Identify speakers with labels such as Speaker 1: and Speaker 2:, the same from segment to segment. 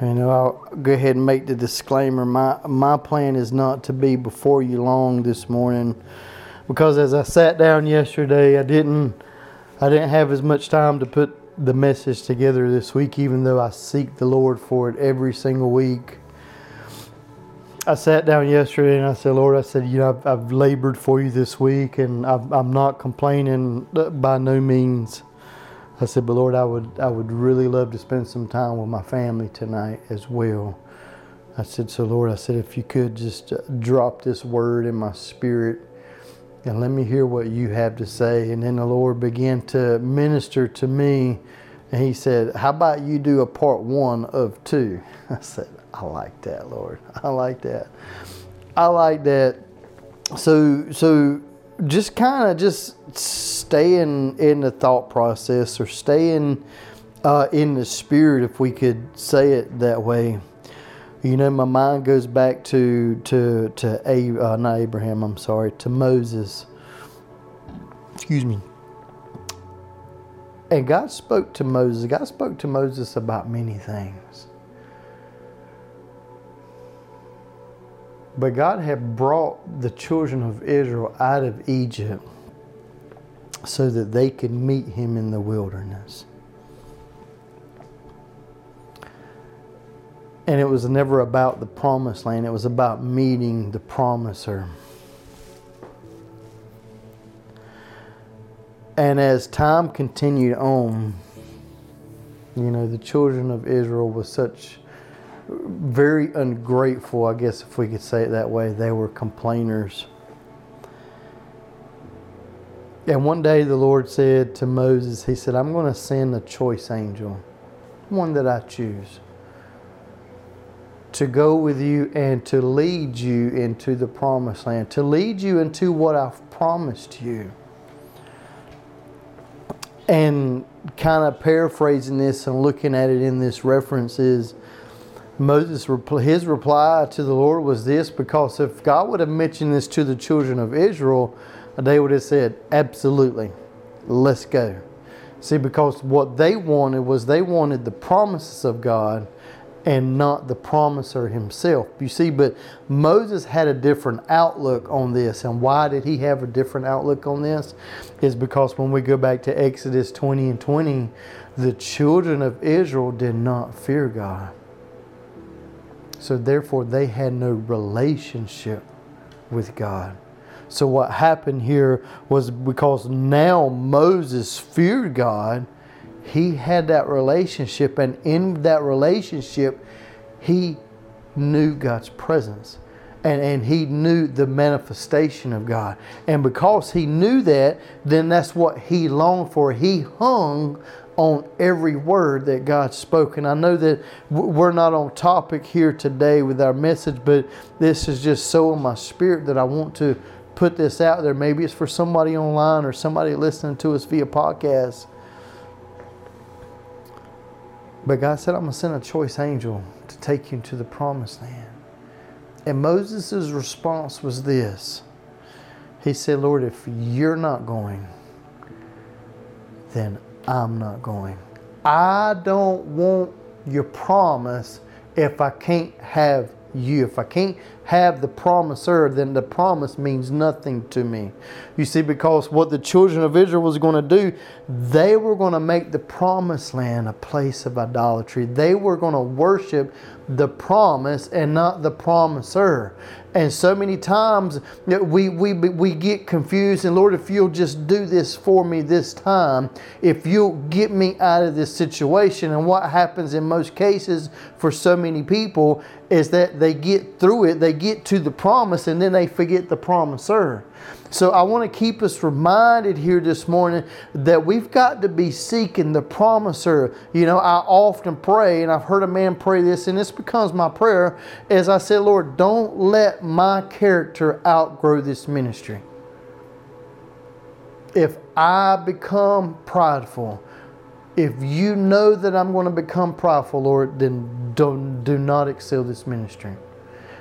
Speaker 1: You know, I'll go ahead and make the disclaimer. My my plan is not to be before you long this morning, because as I sat down yesterday, I didn't I didn't have as much time to put the message together this week, even though I seek the Lord for it every single week. I sat down yesterday and I said, Lord, I said, you know, I've, I've labored for you this week, and I've, I'm not complaining by no means. I said, but Lord, I would I would really love to spend some time with my family tonight as well. I said, so Lord, I said, if you could just uh, drop this word in my spirit and let me hear what you have to say. And then the Lord began to minister to me, and He said, How about you do a part one of two? I said, I like that, Lord. I like that. I like that. So, so just kind of just staying in the thought process or staying uh, in the spirit, if we could say it that way. You know, my mind goes back to to to A, uh, not Abraham. I'm sorry, to Moses. Excuse me. And God spoke to Moses. God spoke to Moses about many things. But God had brought the children of Israel out of Egypt so that they could meet him in the wilderness. And it was never about the promised land, it was about meeting the promiser. And as time continued on, you know, the children of Israel were such very ungrateful, I guess if we could say it that way. They were complainers. And one day the Lord said to Moses, He said, I'm going to send a choice angel, one that I choose, to go with you and to lead you into the promised land, to lead you into what I've promised you. And kind of paraphrasing this and looking at it in this reference is Moses, his reply to the Lord was this because if God would have mentioned this to the children of Israel, they would have said, Absolutely, let's go. See, because what they wanted was they wanted the promises of God and not the promiser himself. You see, but Moses had a different outlook on this. And why did he have a different outlook on this? Is because when we go back to Exodus 20 and 20, the children of Israel did not fear God. So therefore, they had no relationship with God. So what happened here was because now Moses feared God, he had that relationship, and in that relationship, he knew God's presence. And, and he knew the manifestation of God. And because he knew that, then that's what he longed for. He hung on every word that God spoke. And I know that we're not on topic here today with our message, but this is just so in my spirit that I want to put this out there. Maybe it's for somebody online or somebody listening to us via podcast. But God said, I'm going to send a choice angel to take you to the promised land. And Moses' response was this He said, Lord, if you're not going, then I'm not going. I don't want your promise if I can't have you. If I can't have the promiser, then the promise means nothing to me. You see, because what the children of Israel was going to do, they were going to make the promised land a place of idolatry. They were going to worship the promise and not the promiser. And so many times we, we, we get confused. And Lord, if you'll just do this for me this time, if you'll get me out of this situation. And what happens in most cases for so many people is that they get through it, they get to the promise, and then they forget the promiser. So I want to keep us reminded here this morning that we've got to be seeking the promiser. You know, I often pray, and I've heard a man pray this, and this becomes my prayer, as I say, Lord, don't let my character outgrow this ministry. If I become prideful, if you know that I'm going to become prideful, Lord, then don't, do not excel this ministry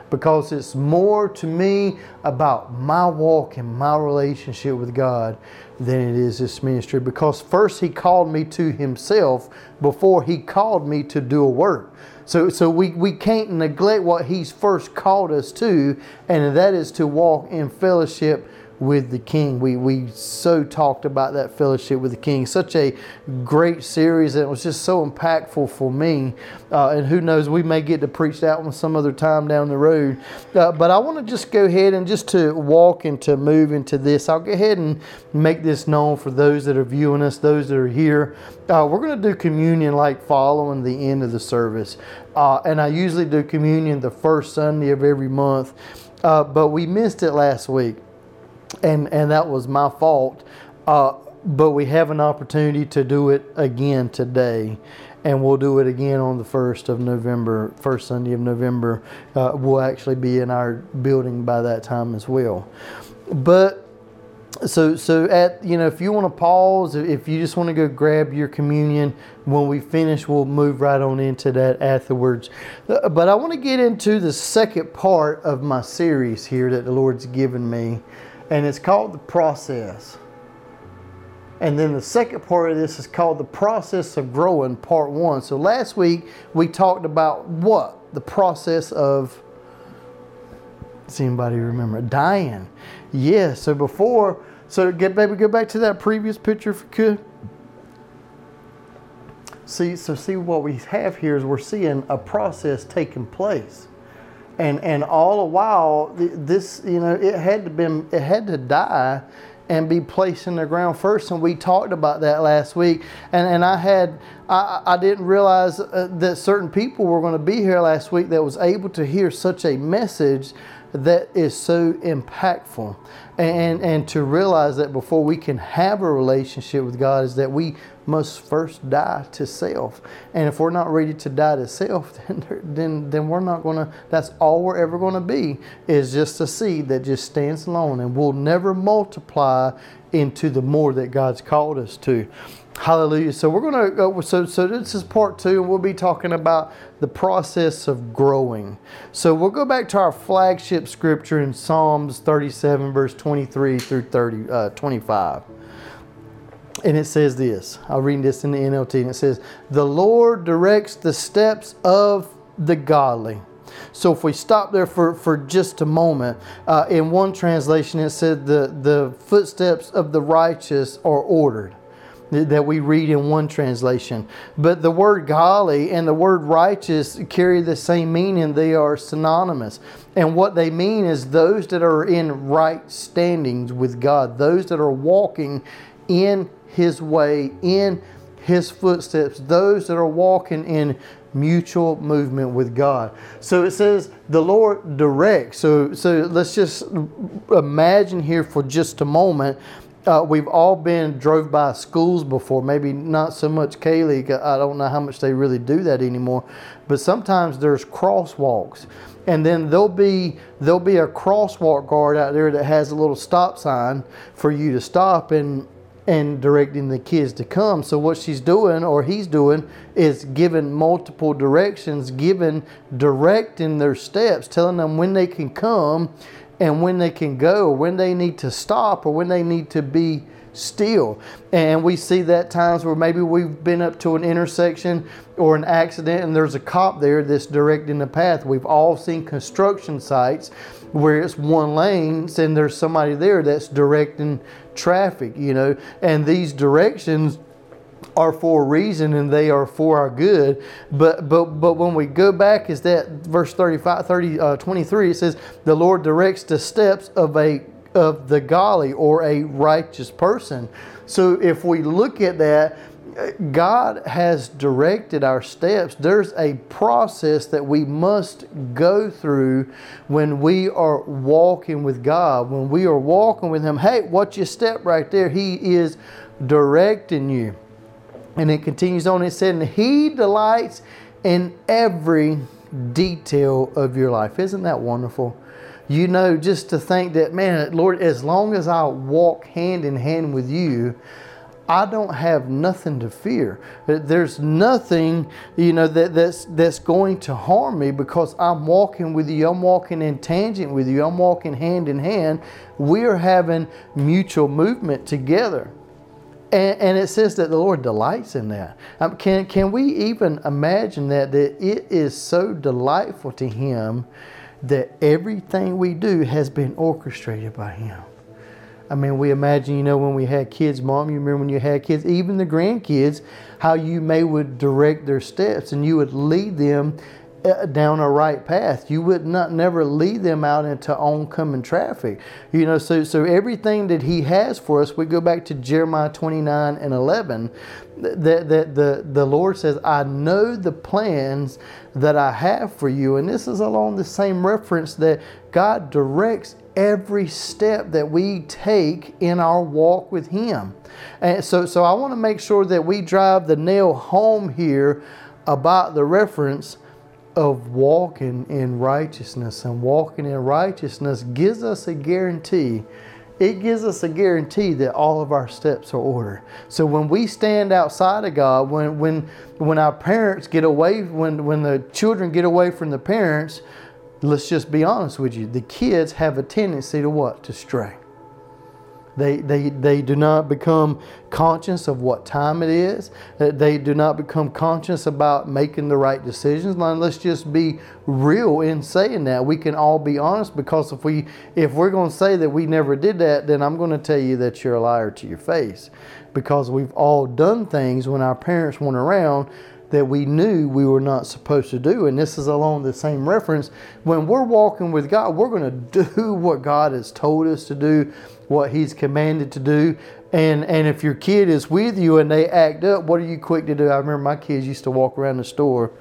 Speaker 1: because it's more to me about my walk and my relationship with God than it is this ministry. Because first, He called me to Himself before He called me to do a work. So, so we, we can't neglect what He's first called us to, and that is to walk in fellowship with the King. We, we so talked about that fellowship with the King. Such a great series, and it was just so impactful for me. Uh, and who knows, we may get to preach that one some other time down the road. Uh, but I want to just go ahead and just to walk and to move into this. I'll go ahead and make this known for those that are viewing us, those that are here. Uh, we're going to do communion like following the end of the service. Uh, and I usually do communion the first Sunday of every month. Uh, but we missed it last week and and that was my fault. Uh, but we have an opportunity to do it again today, and we'll do it again on the first of November, first Sunday of November. Uh, we'll actually be in our building by that time as well. But so so at you know if you want to pause if you just want to go grab your communion when we finish we'll move right on into that afterwards uh, but i want to get into the second part of my series here that the lord's given me and it's called the process. And then the second part of this is called the process of growing, part one. So last week we talked about what? The process of, does anybody remember? Dying. Yeah, so before, so get baby, go back to that previous picture if you could. See, so see what we have here is we're seeing a process taking place and and all the while this you know it had to been it had to die and be placed in the ground first. And we talked about that last week. And and I had I, I didn't realize uh, that certain people were going to be here last week that was able to hear such a message that is so impactful and and to realize that before we can have a relationship with God is that we must first die to self. And if we're not ready to die to self, then then, then we're not going to, that's all we're ever going to be is just a seed that just stands alone and will never multiply into the more that God's called us to. Hallelujah. So we're going to go, so, so this is part two, and we'll be talking about the process of growing. So we'll go back to our flagship scripture in Psalms 37, verse 23 through 30, uh, 25. And it says this I'll read this in the NLT, and it says, The Lord directs the steps of the godly. So if we stop there for, for just a moment, uh, in one translation it said, the, the footsteps of the righteous are ordered that we read in one translation. But the word godly and the word righteous carry the same meaning, they are synonymous. And what they mean is those that are in right standings with God, those that are walking in his way, in his footsteps, those that are walking in mutual movement with God. So it says the Lord directs. So so let's just imagine here for just a moment. Uh, we've all been drove by schools before. Maybe not so much Kaylee. I don't know how much they really do that anymore. But sometimes there's crosswalks, and then there'll be there'll be a crosswalk guard out there that has a little stop sign for you to stop and and directing the kids to come. So what she's doing or he's doing is giving multiple directions, giving directing their steps, telling them when they can come and when they can go, when they need to stop or when they need to be still. And we see that times where maybe we've been up to an intersection or an accident and there's a cop there that's directing the path. We've all seen construction sites where it's one lane and there's somebody there that's directing traffic, you know, and these directions are for a reason and they are for our good. But but but when we go back is that verse 35 30 uh, 23 it says the Lord directs the steps of a of the godly or a righteous person. So if we look at that God has directed our steps. There's a process that we must go through when we are walking with God. When we are walking with Him, hey, watch your step right there. He is directing you. And it continues on, it said, He delights in every detail of your life. Isn't that wonderful? You know, just to think that, man, Lord, as long as I walk hand in hand with you, I don't have nothing to fear. There's nothing, you know, that, that's that's going to harm me because I'm walking with you. I'm walking in tangent with you. I'm walking hand in hand. We're having mutual movement together. And, and it says that the Lord delights in that. Um, can, can we even imagine that, that it is so delightful to Him that everything we do has been orchestrated by Him? I mean, we imagine, you know, when we had kids, mom, you remember when you had kids, even the grandkids, how you may would direct their steps and you would lead them Uh, down a right path. You would not never lead them out into oncoming traffic. You know, so so everything that he has for us, we go back to Jeremiah 29 and 11, that, that the, the Lord says, I know the plans that I have for you. And this is along the same reference that God directs every step that we take in our walk with Him. And so, so I want to make sure that we drive the nail home here about the reference of walking in righteousness. And walking in righteousness gives us a guarantee. It gives us a guarantee that all of our steps are ordered. So when we stand outside of God, when when when our parents get away, when when the children get away from the parents, let's just be honest with you. The kids have a tendency to what? To stray. They, they, they do not become conscious of what time it is. Uh, they do not become conscious about making the right decisions. Now, let's just be real in saying that. We can all be honest because if we if we're going to say that we never did that, then I'm going to tell you that you're a liar to your face. Because we've all done things when our parents weren't around that we knew we were not supposed to do. And this is along the same reference. When we're walking with God, we're going to do what God has told us to do, what He's commanded to do. And, and if your kid is with you and they act up, what are you quick to do? I remember my kids used to walk around the store.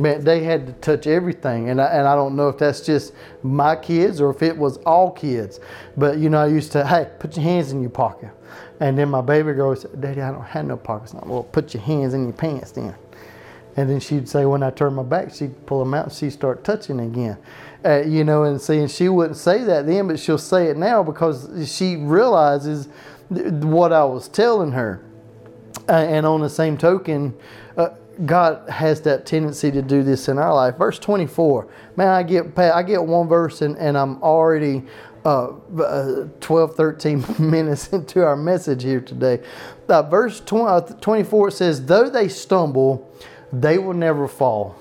Speaker 1: Man, they had to touch everything. And I, and I don't know if that's just my kids or if it was all kids. But, you know, I used to, hey, put your hands in your pocket and then my baby girl said, Daddy, I don't have no pockets. Well, put your hands in your pants then. And then she'd say, when I turn my back, she'd pull them out and she'd start touching again. Uh, you know, and and she wouldn't say that then, but she'll say it now because she realizes th- what I was telling her. Uh, and on the same token, uh, God has that tendency to do this in our life. Verse 24, man, I get I get one verse and, and I'm already uh, uh, 12, 13 minutes into our message here today. Uh, verse 20, uh, 24 says, Though they stumble, they will never fall.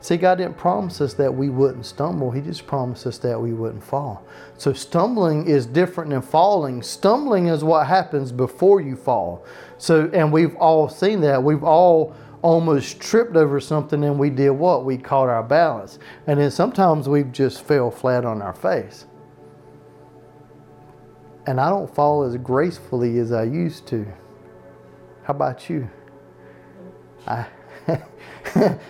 Speaker 1: See, God didn't promise us that we wouldn't stumble. He just promised us that we wouldn't fall. So, stumbling is different than falling. Stumbling is what happens before you fall. So, and we've all seen that. We've all almost tripped over something and we did what? We caught our balance. And then sometimes we've just fell flat on our face and I don't fall as gracefully as I used to. How about you? I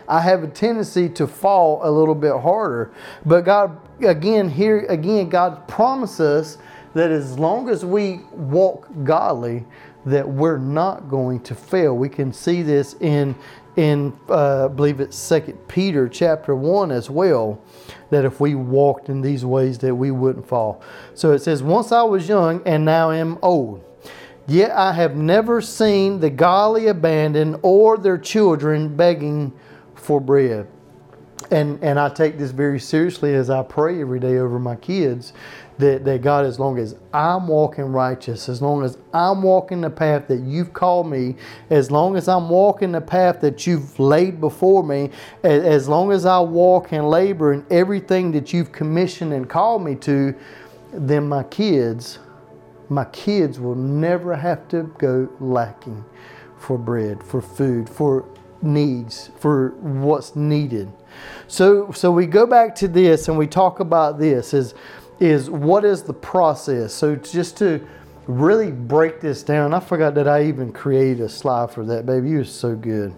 Speaker 1: I have a tendency to fall a little bit harder. But God again here again God promises that as long as we walk godly that we're not going to fail. We can see this in in uh, I believe it's Second Peter chapter one as well, that if we walked in these ways that we wouldn't fall. So it says, "Once I was young, and now am old." Yet I have never seen the godly abandoned or their children begging for bread. And, and I take this very seriously as I pray every day over my kids that, that God, as long as I'm walking righteous, as long as I'm walking the path that you've called me, as long as I'm walking the path that you've laid before me, as, as long as I walk and labor in everything that you've commissioned and called me to, then my kids, my kids will never have to go lacking for bread, for food, for needs, for what's needed. So, so we go back to this and we talk about this is is what is the process? So just to really break this down, I forgot that I even created a slide for that, baby. You are so good.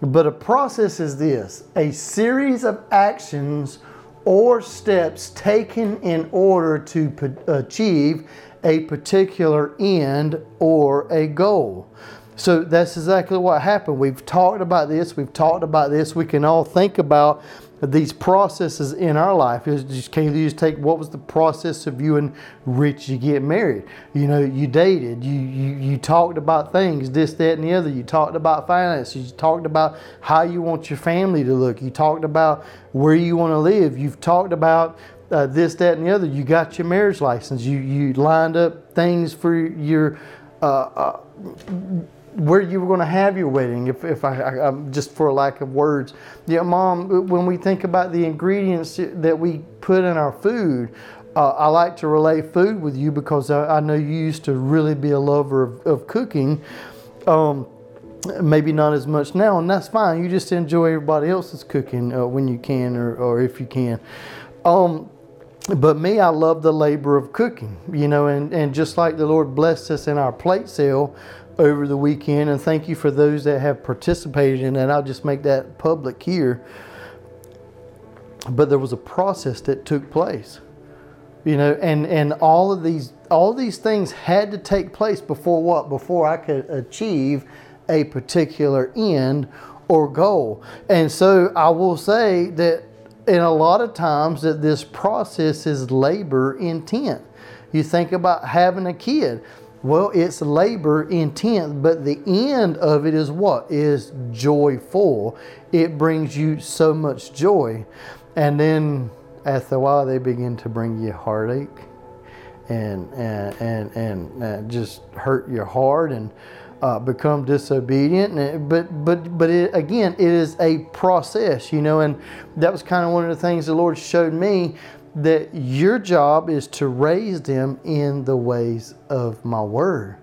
Speaker 1: But a process is this a series of actions or steps taken in order to achieve a particular end or a goal. So that's exactly what happened. We've talked about this, we've talked about this. We can all think about these processes in our life. just can you just take what was the process of you and Rich? You get married. You know, you dated. You you you talked about things, this, that, and the other. You talked about finances. You talked about how you want your family to look. You talked about where you want to live. You've talked about uh, this, that, and the other. You got your marriage license. You you lined up things for your uh, uh, where you were going to have your wedding. If if I, I I'm just for lack of words, yeah, mom. When we think about the ingredients that we put in our food. Uh, I like to relate food with you because I, I, know you used to really be a lover of, of cooking. Um, maybe not as much now, and that's fine. You just enjoy everybody else's cooking uh, when you can or, or if you can. Um, but me, I love the labor of cooking, you know, and, and just like the Lord blessed us in our plate sale over the weekend, and thank you for those that have participated in. I'll just make that public here. But there was a process that took place you know and and all of these all of these things had to take place before what before i could achieve a particular end or goal and so i will say that in a lot of times that this process is labor intent you think about having a kid well it's labor intent but the end of it is what? Is joyful. It brings you so much joy. And then after a while they begin to bring you heartache and and and, and just hurt your heart and uh, become disobedient. And, but but but it, again it is a process you know and that was kind of one of the things the lord showed me that your job is to raise them in the ways of my word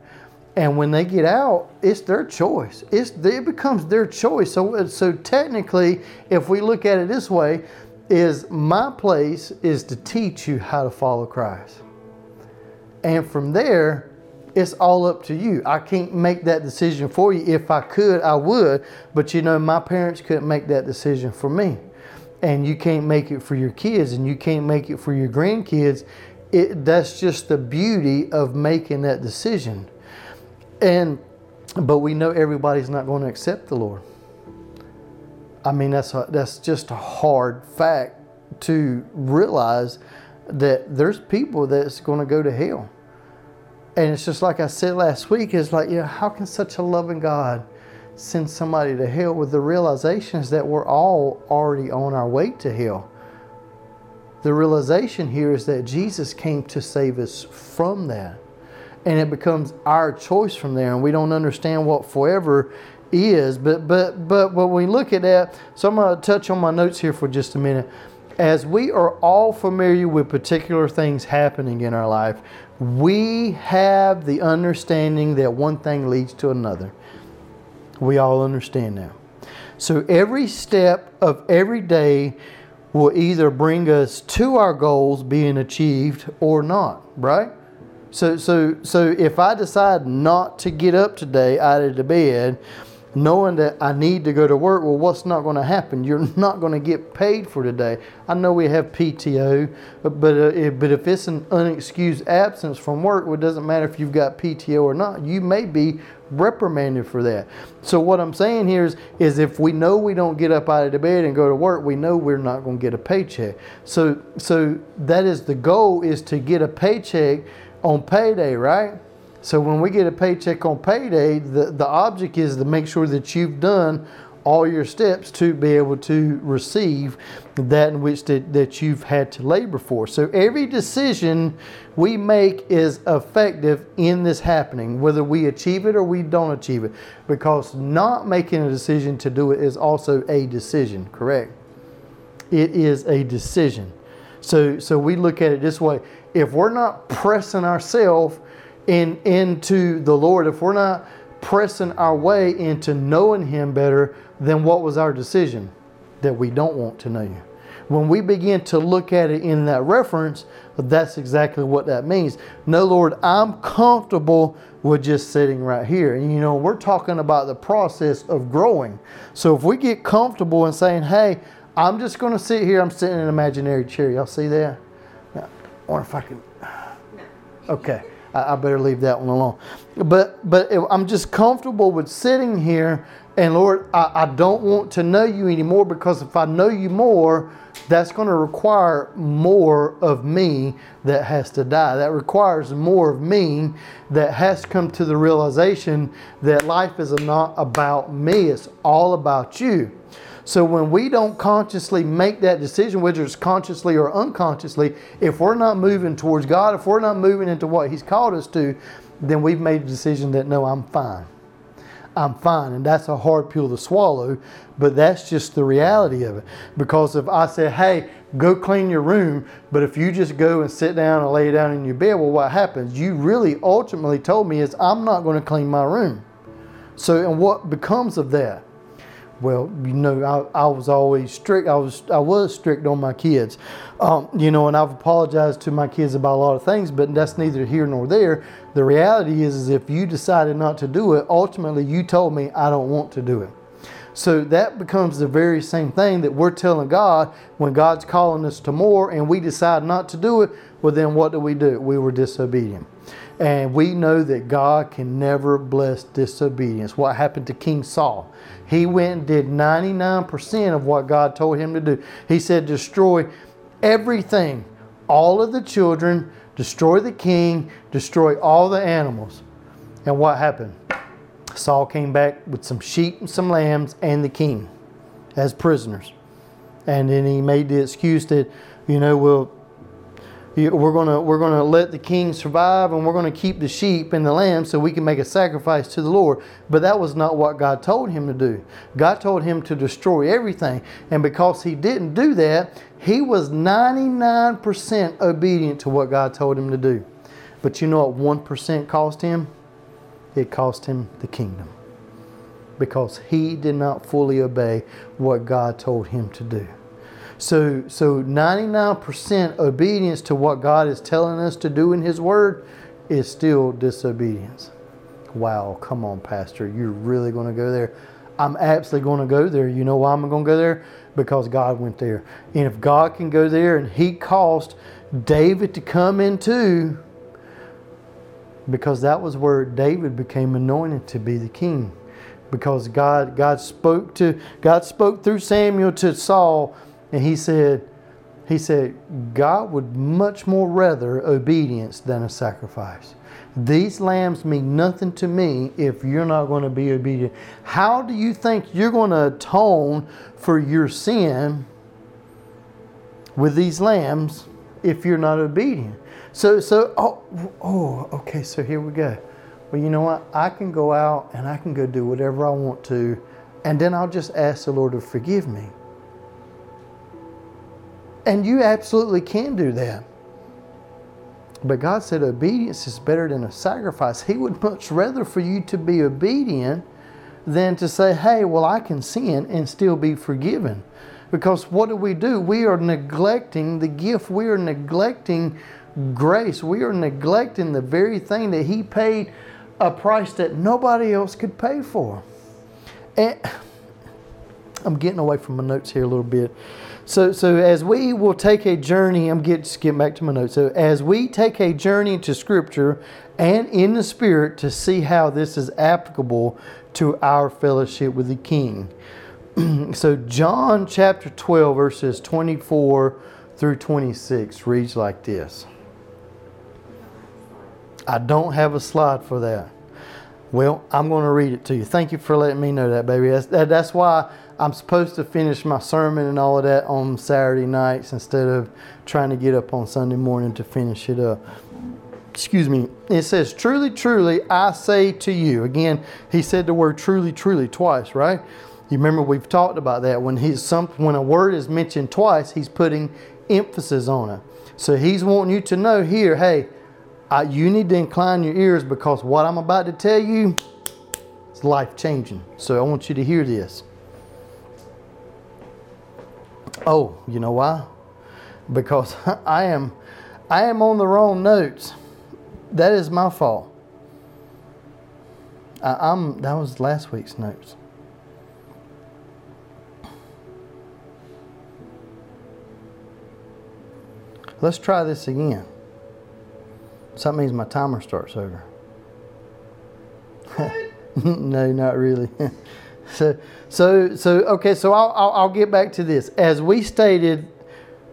Speaker 1: and when they get out it's their choice it's it becomes their choice so so technically if we look at it this way is my place is to teach you how to follow Christ. And from there, it's all up to you. I can't make that decision for you. If I could, I would. But you know, my parents couldn't make that decision for me. And you can't make it for your kids and you can't make it for your grandkids. It, that's just the beauty of making that decision. And but we know everybody's not going to accept the Lord. I mean, that's a, that's just a hard fact to realize that there's people that's going to go to hell. And it's just like I said last week, it's like, you know, how can such a loving God send somebody to hell with the realizations that we're all already on our way to hell? The realization here is that Jesus came to save us from that. And it becomes our choice from there. And we don't understand what forever is. But but but when we look at that, so I'm to touch on my notes here for just a minute. As we are all familiar with particular things happening in our life, we have the understanding that one thing leads to another. We all understand that. So every step of every day will either bring us to our goals being achieved or not, right? So so so if I decide not to get up today out of the bed, knowing that I need to go to work, well, what's not going to happen? You're not going to get paid for today. I know we have PTO, but uh, if, but if it's an unexcused absence from work, well, it doesn't matter if you've got PTO or not. You may be reprimanded for that. So what I'm saying here is, is if we know we don't get up out of the bed and go to work, we know we're not going to get a paycheck. So so that is the goal is to get a paycheck on payday, right? So when we get a paycheck on payday, the, the object is to make sure that you've done all your steps to be able to receive that in which that, that you've had to labor for. So every decision we make is effective in this happening, whether we achieve it or we don't achieve it. Because not making a decision to do it is also a decision, correct? It is a decision. So so we look at it this way. If we're not pressing ourselves in, into the Lord, if we're not pressing our way into knowing Him better, then what was our decision? That we don't want to know you. When we begin to look at it in that reference, that's exactly what that means. No, Lord, I'm comfortable with just sitting right here. And you know, we're talking about the process of growing. So if we get comfortable in saying, hey, I'm just going to sit here, I'm sitting in an imaginary chair. Y'all see that? I wonder if I can. Okay. I, I better leave that one alone. But but I'm just comfortable with sitting here, and Lord, I, I don't want to know you anymore because if I know you more, that's going to require more of me that has to die. That requires more of me that has to come to the realization that life is not about me, it's all about you. So when we don't consciously make that decision, whether it's consciously or unconsciously, if we're not moving towards God, if we're not moving into what He's called us to, then we've made a decision that no, I'm fine. I'm fine. And that's a hard pill to swallow, but that's just the reality of it. Because if I say, hey, go clean your room, but if you just go and sit down and lay down in your bed, well, what happens? You really ultimately told me is I'm not going to clean my room. So, and what becomes of that? Well, you know, I, I was always strict. I was I was strict on my kids, um, you know, and I've apologized to my kids about a lot of things, but that's neither here nor there. The reality is, is if you decided not to do it, ultimately you told me I don't want to do it. So that becomes the very same thing that we're telling God when God's calling us to more, and we decide not to do it. Well, then what do we do? We were disobedient. And we know that God can never bless disobedience. What happened to King Saul? He went and did 99% of what God told him to do. He said, Destroy everything, all of the children, destroy the king, destroy all the animals. And what happened? Saul came back with some sheep and some lambs and the king as prisoners. And then he made the excuse that, you know, well, we're gonna we're gonna let the king survive and we're gonna keep the sheep and the lambs so we can make a sacrifice to the Lord. But that was not what God told him to do. God told him to destroy everything, and because he didn't do that, he was 99% obedient to what God told him to do. But you know what 1% cost him? It cost him the kingdom. Because he did not fully obey what God told him to do. So, so 99% obedience to what God is telling us to do in His Word is still disobedience. Wow, come on, Pastor. You're really going to go there? I'm absolutely going to go there. You know why I'm going to go there? Because God went there. And if God can go there and He caused David to come into, because that was where David became anointed to be the king. Because God, God spoke to God spoke through Samuel to Saul and he said, he said, God would much more rather obedience than a sacrifice. These lambs mean nothing to me if you're not going to be obedient. How do you think you're going to atone for your sin with these lambs if you're not obedient? So, so, oh, oh, okay, so here we go. Well, you know what? I can go out and I can go do whatever I want to, and then I'll just ask the Lord to forgive me. And you absolutely can do that. But God said obedience is better than a sacrifice. He would much rather for you to be obedient than to say, hey, well, I can sin and still be forgiven. Because what do we do? We are neglecting the gift. We are neglecting grace. We are neglecting the very thing that He paid a price that nobody else could pay for. And I'm getting away from my notes here a little bit. So, so as we will take a journey, I'm just getting back to my notes. So, as we take a journey into Scripture and in the Spirit to see how this is applicable to our fellowship with the King. so, John chapter 12, verses 24 through 26 reads like this. I don't have a slide for that. Well, I'm going to read it to you. Thank you for letting me know that, baby. That's, that, that's why I'm supposed to finish my sermon and all of that on Saturday nights instead of trying to get up on Sunday morning to finish it up. Excuse me. It says, Truly, truly, I say to you. Again, he said the word truly, truly twice, right? You remember we've talked about that. When he's some when a word is mentioned twice, he's putting emphasis on it. So he's wanting you to know here, hey, I, you need to incline your ears because what I'm about to tell you is life changing. So I want you to hear this. Oh, you know why? Because I am I am on the wrong notes. That is my fault. I, am that was last week's notes. Let's try this again. So that means my timer starts over. no, not really. So, so, so okay. So I'll, I'll, I'll get back to this. As we stated,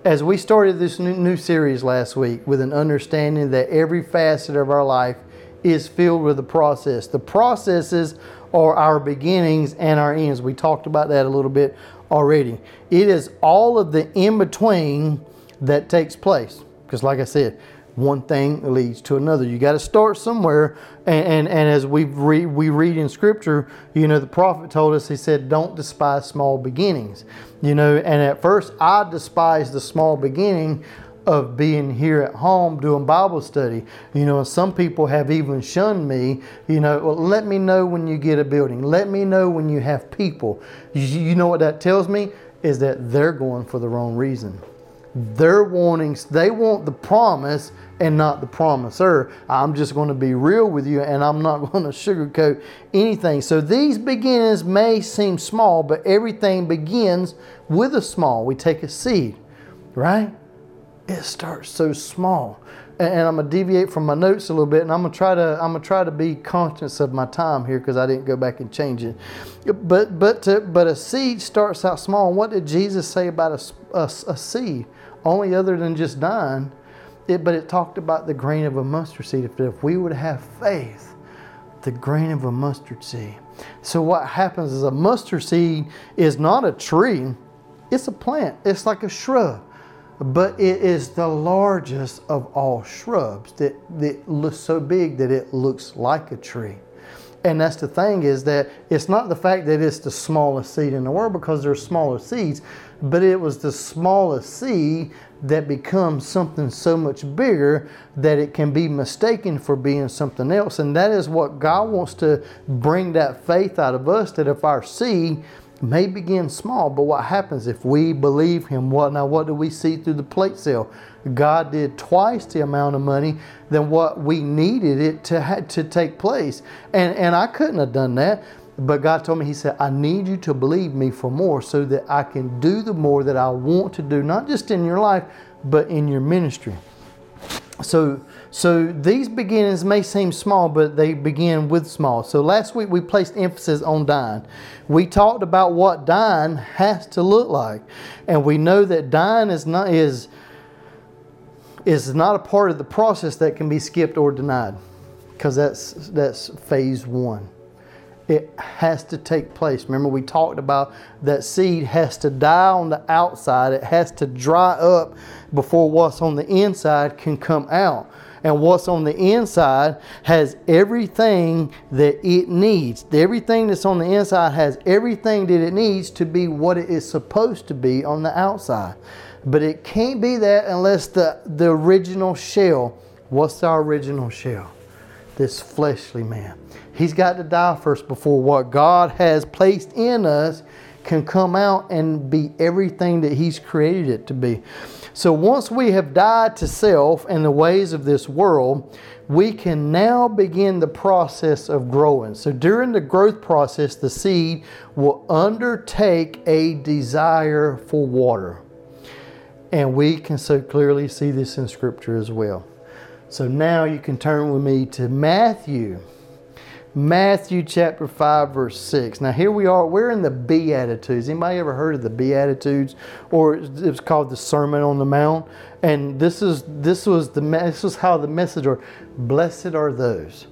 Speaker 1: as we started this new, new series last week with an understanding that every facet of our life is filled with a process. The processes are our beginnings and our ends. We talked about that a little bit already. It is all of the in between that takes place. Because, like I said, one thing leads to another. You got to start somewhere. And, and, and as we re, we read in Scripture, you know, the prophet told us, he said, don't despise small beginnings. You know, and at first I despised the small beginning of being here at home doing Bible study. You know, and some people have even shunned me. You know, well, let me know when you get a building. Let me know when you have people. You, you know what that tells me? Is that they're going for the wrong reason. They're wanting, they want the promise and not the promiser. I'm just going to be real with you and I'm not going to sugarcoat anything. So these beginnings may seem small, but everything begins with a small. We take a seed, right? it starts so small. And, I'm gonna deviate from my notes a little bit, and I'm gonna try to I'm gonna try to be conscious of my time here because I didn't go back and change it. But but to, but a seed starts out small. And what did Jesus say about a, a, a seed? Only other than just dying, it, but it talked about the grain of a mustard seed. If, if we would have faith, the grain of a mustard seed. So what happens is a mustard seed is not a tree; it's a plant. It's like a shrub but it is the largest of all shrubs that, that looks so big that it looks like a tree. And that's the thing is that it's not the fact that it's the smallest seed in the world because there's smaller seeds, but it was the smallest seed that becomes something so much bigger that it can be mistaken for being something else. And that is what God wants to bring that faith out of us that if our seed may begin small, but what happens if we believe Him? What now? What do we see through the plate sale? God did twice the amount of money than what we needed it to to take place, and and I couldn't have done that. But God told me, He said, I need you to believe me for more so that I can do the more that I want to do, not just in your life, but in your ministry. So so these beginnings may seem small, but they begin with small. So last week we placed emphasis on dying. We talked about what dying has to look like, and we know that dying is not is is not a part of the process that can be skipped or denied, because that's that's phase one. It has to take place. Remember, we talked about that seed has to die on the outside. It has to dry up before what's on the inside can come out and what's on the inside has everything that it needs. Everything that's on the inside has everything that it needs to be what it is supposed to be on the outside. But it can't be that unless the, the original shell. What's our original shell? This fleshly man. He's got to die first before what God has placed in us can come out and be everything that He's created it to be. So once we have died to self and the ways of this world, we can now begin the process of growing. So during the growth process, the seed will undertake a desire for water. And we can so clearly see this in Scripture as well. So now you can turn with me to Matthew Matthew chapter 5, verse 6. Now, here we are. We're in the Beatitudes. Anybody ever heard of the Beatitudes? Or it's called the Sermon on the Mount. And this is this was the this was how the message or blessed are those.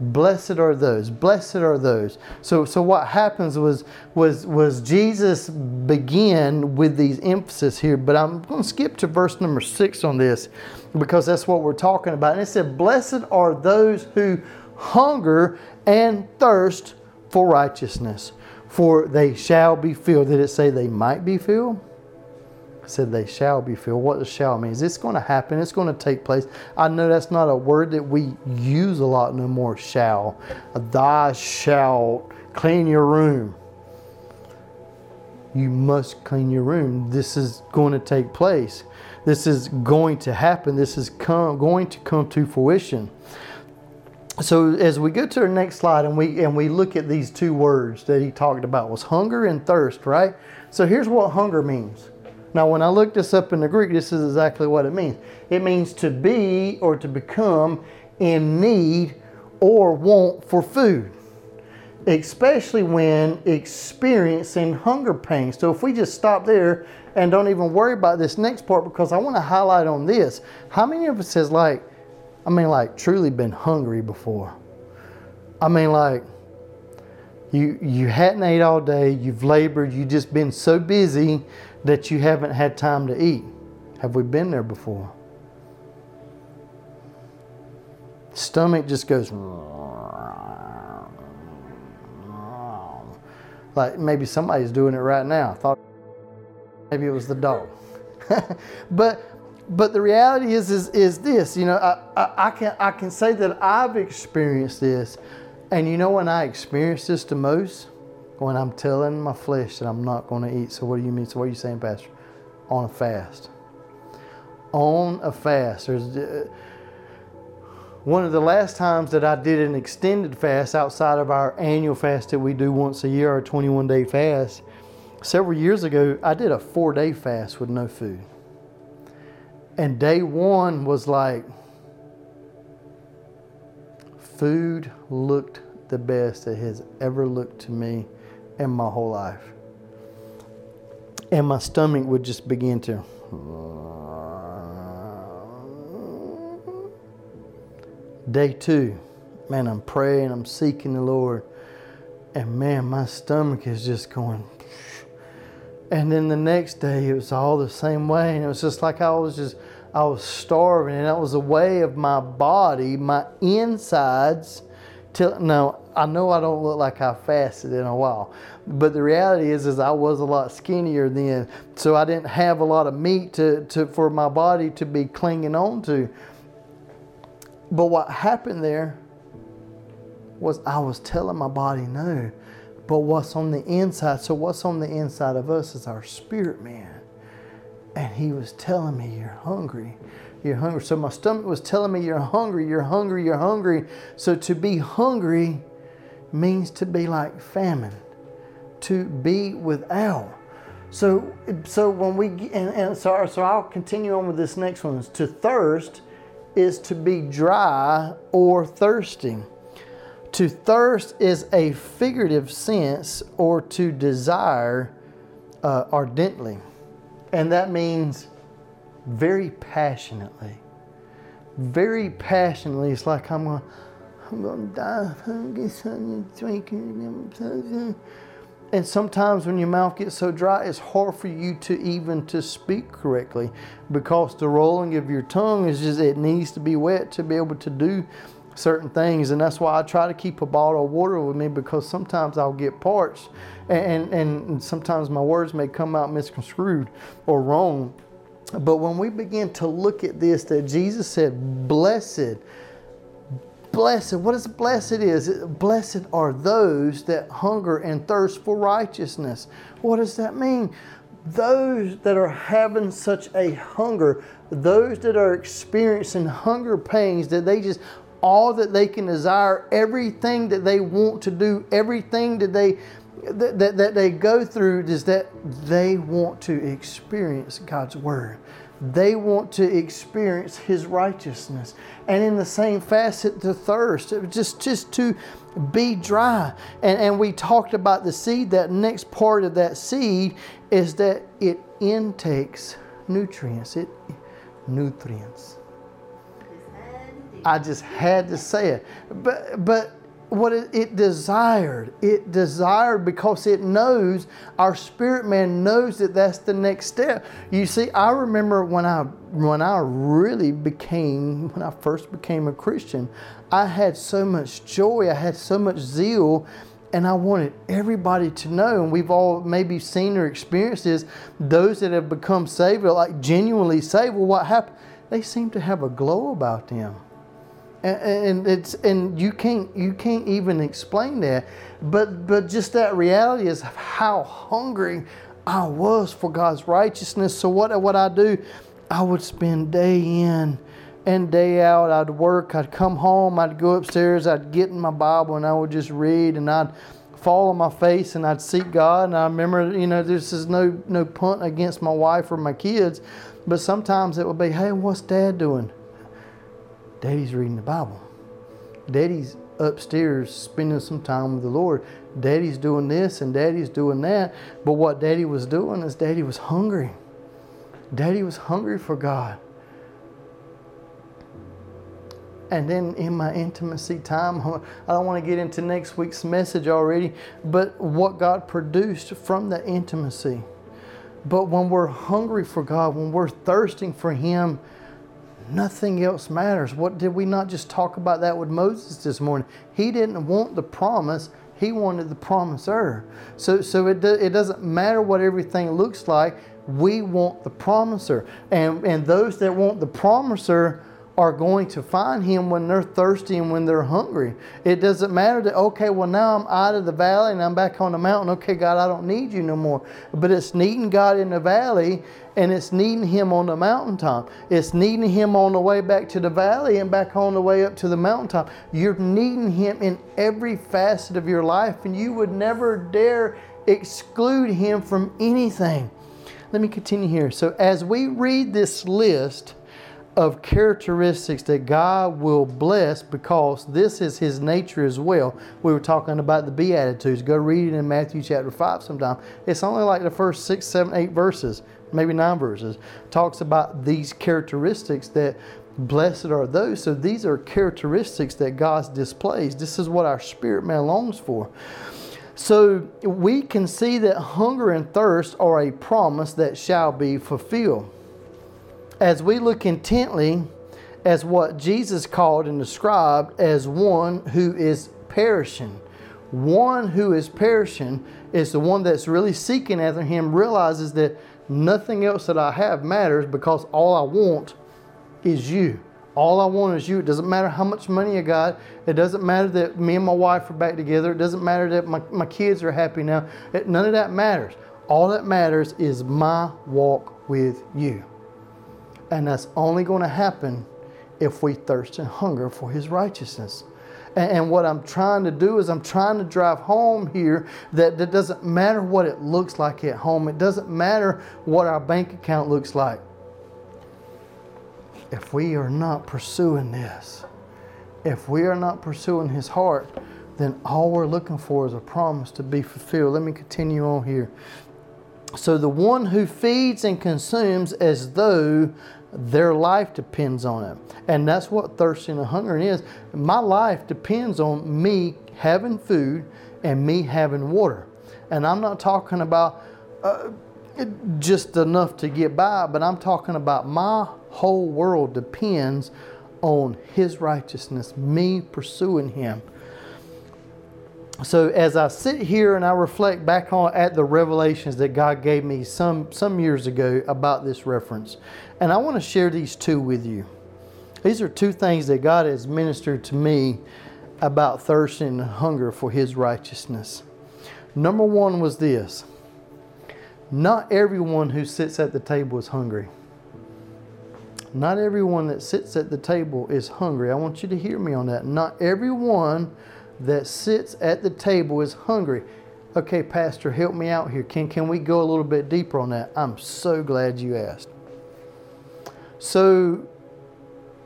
Speaker 1: Blessed are those. Blessed are those. So so what happens was was was Jesus began with these emphasis here, but I'm going to skip to verse number 6 on this because that's what we're talking about. And it said, "Blessed are those who hunger and thirst for righteousness, for they shall be filled. Did it say they might be filled? Said they shall be filled. What does shall mean? It's going to happen. It's going to take place. I know that's not a word that we use a lot no more. Shall, thy shalt clean your room. You must clean your room. This is going to take place. This is going to happen. This is come, going to come to fruition so as we go to the next slide and we and we look at these two words that he talked about was hunger and thirst, right? So here's what hunger means. Now when I looked this up in the Greek, this is exactly what it means. It means to be or to become in need or want for food. Especially when experiencing hunger pains. So if we just stop there and don't even worry about this next part because I want to highlight on this. How many of us has like I mean, like, truly been hungry before. I mean, like, You you hadn't ate all day. You've labored. You've just been so busy that you haven't had time to eat. Have we been there before? Stomach just goes like maybe somebody's doing it right now. I thought maybe it was the dog. but but the reality is is, is this you know I, I, I, can I can say that I've experienced this. And you know when I experience this the most? When I'm telling my flesh that I'm not going to eat. So what do you mean? So what are you saying pastor? On a fast. On a fast. There's uh, one of the last times that I did an extended fast outside of our annual fast that we do once a year our 21 day fast several years ago I did a four day fast with no food and day one was like food looked the best it has ever looked to me in my whole life. And my stomach would just begin to. Day two, man, I'm praying, I'm seeking the Lord, and man, my stomach is just going and then the next day, it was all the same way. And it was just like I was just, I was starving. And that was a way of my body, my insides. Till, no, I know I don't look like I fasted in a while. But the reality is, is I was a lot skinnier then. So I didn't have a lot of meat to, to, for my body to be clinging on to. But what happened there was I was telling my body no but what's on the inside. So, what's on the inside of us is our spirit man. And he was telling me, You're hungry. You're hungry. So, my stomach was telling me, You're hungry, you're hungry, you're hungry. So, to be hungry means to be like famine, to be without. So, so when we and, and so, so I'll continue on with this next one. Is To thirst is to be dry or thirsty. To thirst is a figurative sense or to desire uh, ardently. And that means very passionately. Very passionately. It's like I'm going, I'm going to die of hunger, son, drinking. And sometimes when your mouth gets so dry, it's hard for you to even to speak correctly because the rolling of your tongue is just, it needs to be wet to be able to do certain things and that's why I try to keep a bottle of water with me because sometimes I'll get parched and, and, and sometimes my words may come out misconstrued or wrong. But when we begin to look at this, that Jesus said, Blessed, blessed, what is blessed is? Blessed are those that hunger and thirst for righteousness. What does that mean? Those that are having such a hunger, those that are experiencing hunger pains that they just all that they can desire, everything that they want to do, everything that they that, that, that they go through is that they want to experience God's word. They want to experience His righteousness, and in the same facet, the thirst, just just to be dry. And and we talked about the seed. That next part of that seed is that it intakes nutrients. It nutrients. I just had to say it. But but what it, it, desired, it desired because it knows our spirit man knows that that's the next step. You see, I remember when I when I really became when I first became a Christian, I had so much joy, I had so much zeal. And I wanted everybody to know, and we've all maybe seen or experienced this. Those that have become saved, like genuinely saved, well, what happened? They seem to have a glow about them and it's and you can't you can't even explain that. But but just that reality is how hungry i was for god's righteousness. So what what i do i would spend day in and day out. I'd work i'd come home i'd go upstairs i'd get in my bible and i would just read and i'd fall on my face and i'd seek god. And i remember you know this is no no punt against my wife or my kids but sometimes it would be hey what's dad doing Daddy's reading the Bible. Daddy's upstairs spending some time with the Lord. Daddy's doing this and daddy's doing that. But what daddy was doing is daddy was hungry. Daddy was hungry for God. And then in my intimacy time, I don't want to get into next week's message already, but what God produced from the intimacy. But when we're hungry for God, when we're thirsting for Him, nothing else matters. What did we not just talk about that with Moses this morning? He didn't want the promise, he wanted the promiser. So, so it, do, it doesn't matter what everything looks like. We want the promiser. And, and those that want the promiser, are going to find him when they're thirsty and when they're hungry. It doesn't matter that, okay, well, now I'm out of the valley and I'm back on the mountain. Okay, God, I don't need you no more. But it's needing God in the valley and it's needing Him on the mountaintop. It's needing Him on the way back to the valley and back on the way up to the mountaintop. You're needing Him in every facet of your life, and you would never dare exclude Him from anything. Let me continue here. So, as we read this list, of characteristics that God will bless because this is His nature as well. We were talking about the Beatitudes. Go read it in Matthew chapter 5 sometime. It's only like the first six, seven, eight verses, maybe nine verses. Talks about these characteristics that blessed are those. So these are characteristics that God displays. This is what our spirit man longs for. So we can see that hunger and thirst are a promise that shall be fulfilled as we look intently as what Jesus called and described as one who is perishing. One who is perishing is the one that's really seeking after Him, realizes that nothing else that I have matters because all I want is you. All I want is you. It doesn't matter how much money I got. It doesn't matter that me and my wife are back together. It doesn't matter that my, my kids are happy now. It, none of that matters. All that matters is my walk with you. And that's only going to happen if we thirst and hunger for His righteousness. And, what I'm trying to do is I'm trying to drive home here that it doesn't matter what it looks like at home. It doesn't matter what our bank account looks like. If we are not pursuing this, if we are not pursuing His heart, then all we're looking for is a promise to be fulfilled. Let me continue on here. So the one who feeds and consumes as though their life depends on it. And that's what thirsting and hungering is. My life depends on me having food and me having water. And I'm not talking about uh, just enough to get by, but I'm talking about my whole world depends on His righteousness, me pursuing Him so as I sit here and I reflect back on at the revelations that God gave me some some years ago about this reference, and I want to share these two with you. These are two things that God has ministered to me about thirst and hunger for His righteousness. Number one was this: not everyone who sits at the table is hungry. Not everyone that sits at the table is hungry. I want you to hear me on that. Not everyone that sits at the table is hungry. Okay, Pastor, help me out here. Can, can we go a little bit deeper on that? I'm so glad you asked. So,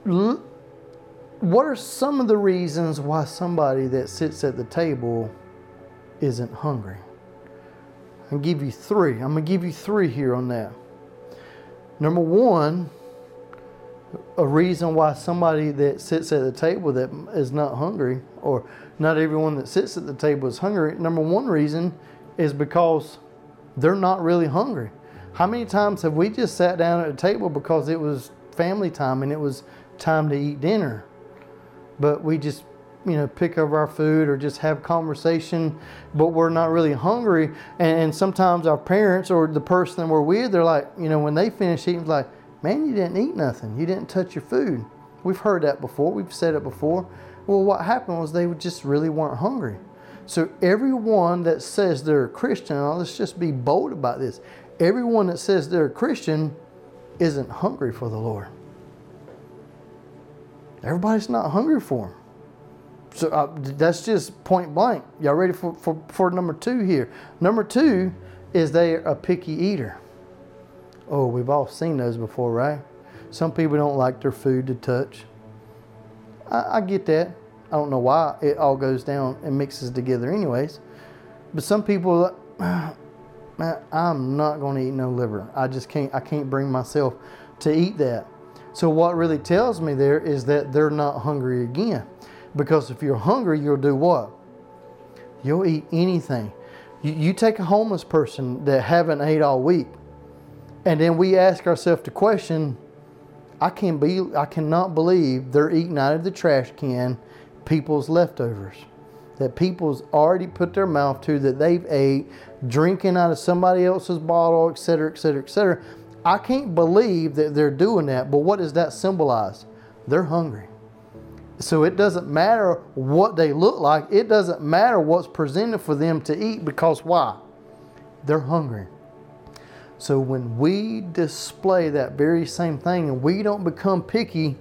Speaker 1: what are some of the reasons why somebody that sits at the table isn't hungry? I'll give you three. I'm going to give you three here on that. Number one, a reason why somebody that sits at the table that is not hungry or not everyone that sits at the table is hungry. Number one reason is because they're not really hungry. How many times have we just sat down at a table because it was family time and it was time to eat dinner? But we just, you know, pick up our food or just have conversation, but we're not really hungry. And, sometimes our parents or the person we're with, they're like, you know, when they finish eating, like, man, you didn't eat nothing. You didn't touch your food. We've heard that before. We've said it before. Well, what happened was they just really weren't hungry. So everyone that says they're a Christian, oh, let's just be bold about this. Everyone that says they're a Christian isn't hungry for the Lord. Everybody's not hungry for Him. So uh, that's just point blank. Y'all ready for, for, for number two here? Number two is they're a picky eater. Oh, we've all seen those before, right? Some people don't like their food to touch. I, I get that. I don't know why it all goes down and mixes together, anyways. But some people, man, I'm not going to eat no liver. I just can't. I can't bring myself to eat that. So, what really tells me there is that they're not hungry again. Because if you're hungry, you'll do what? You'll eat anything. You, you take a homeless person that haven't ate all week, and then we ask ourselves the question, I can be I cannot believe they're eating out of the trash can people's leftovers. That people's already put their mouth to, that they've ate, drinking out of somebody else's bottle, et cetera, et cetera, et cetera. I can't believe that they're doing that, but what does that symbolize? They're hungry. So it doesn't matter what they look like, it doesn't matter what's presented for them to eat because why? They're hungry. So when we display that very same thing and we don't become picky,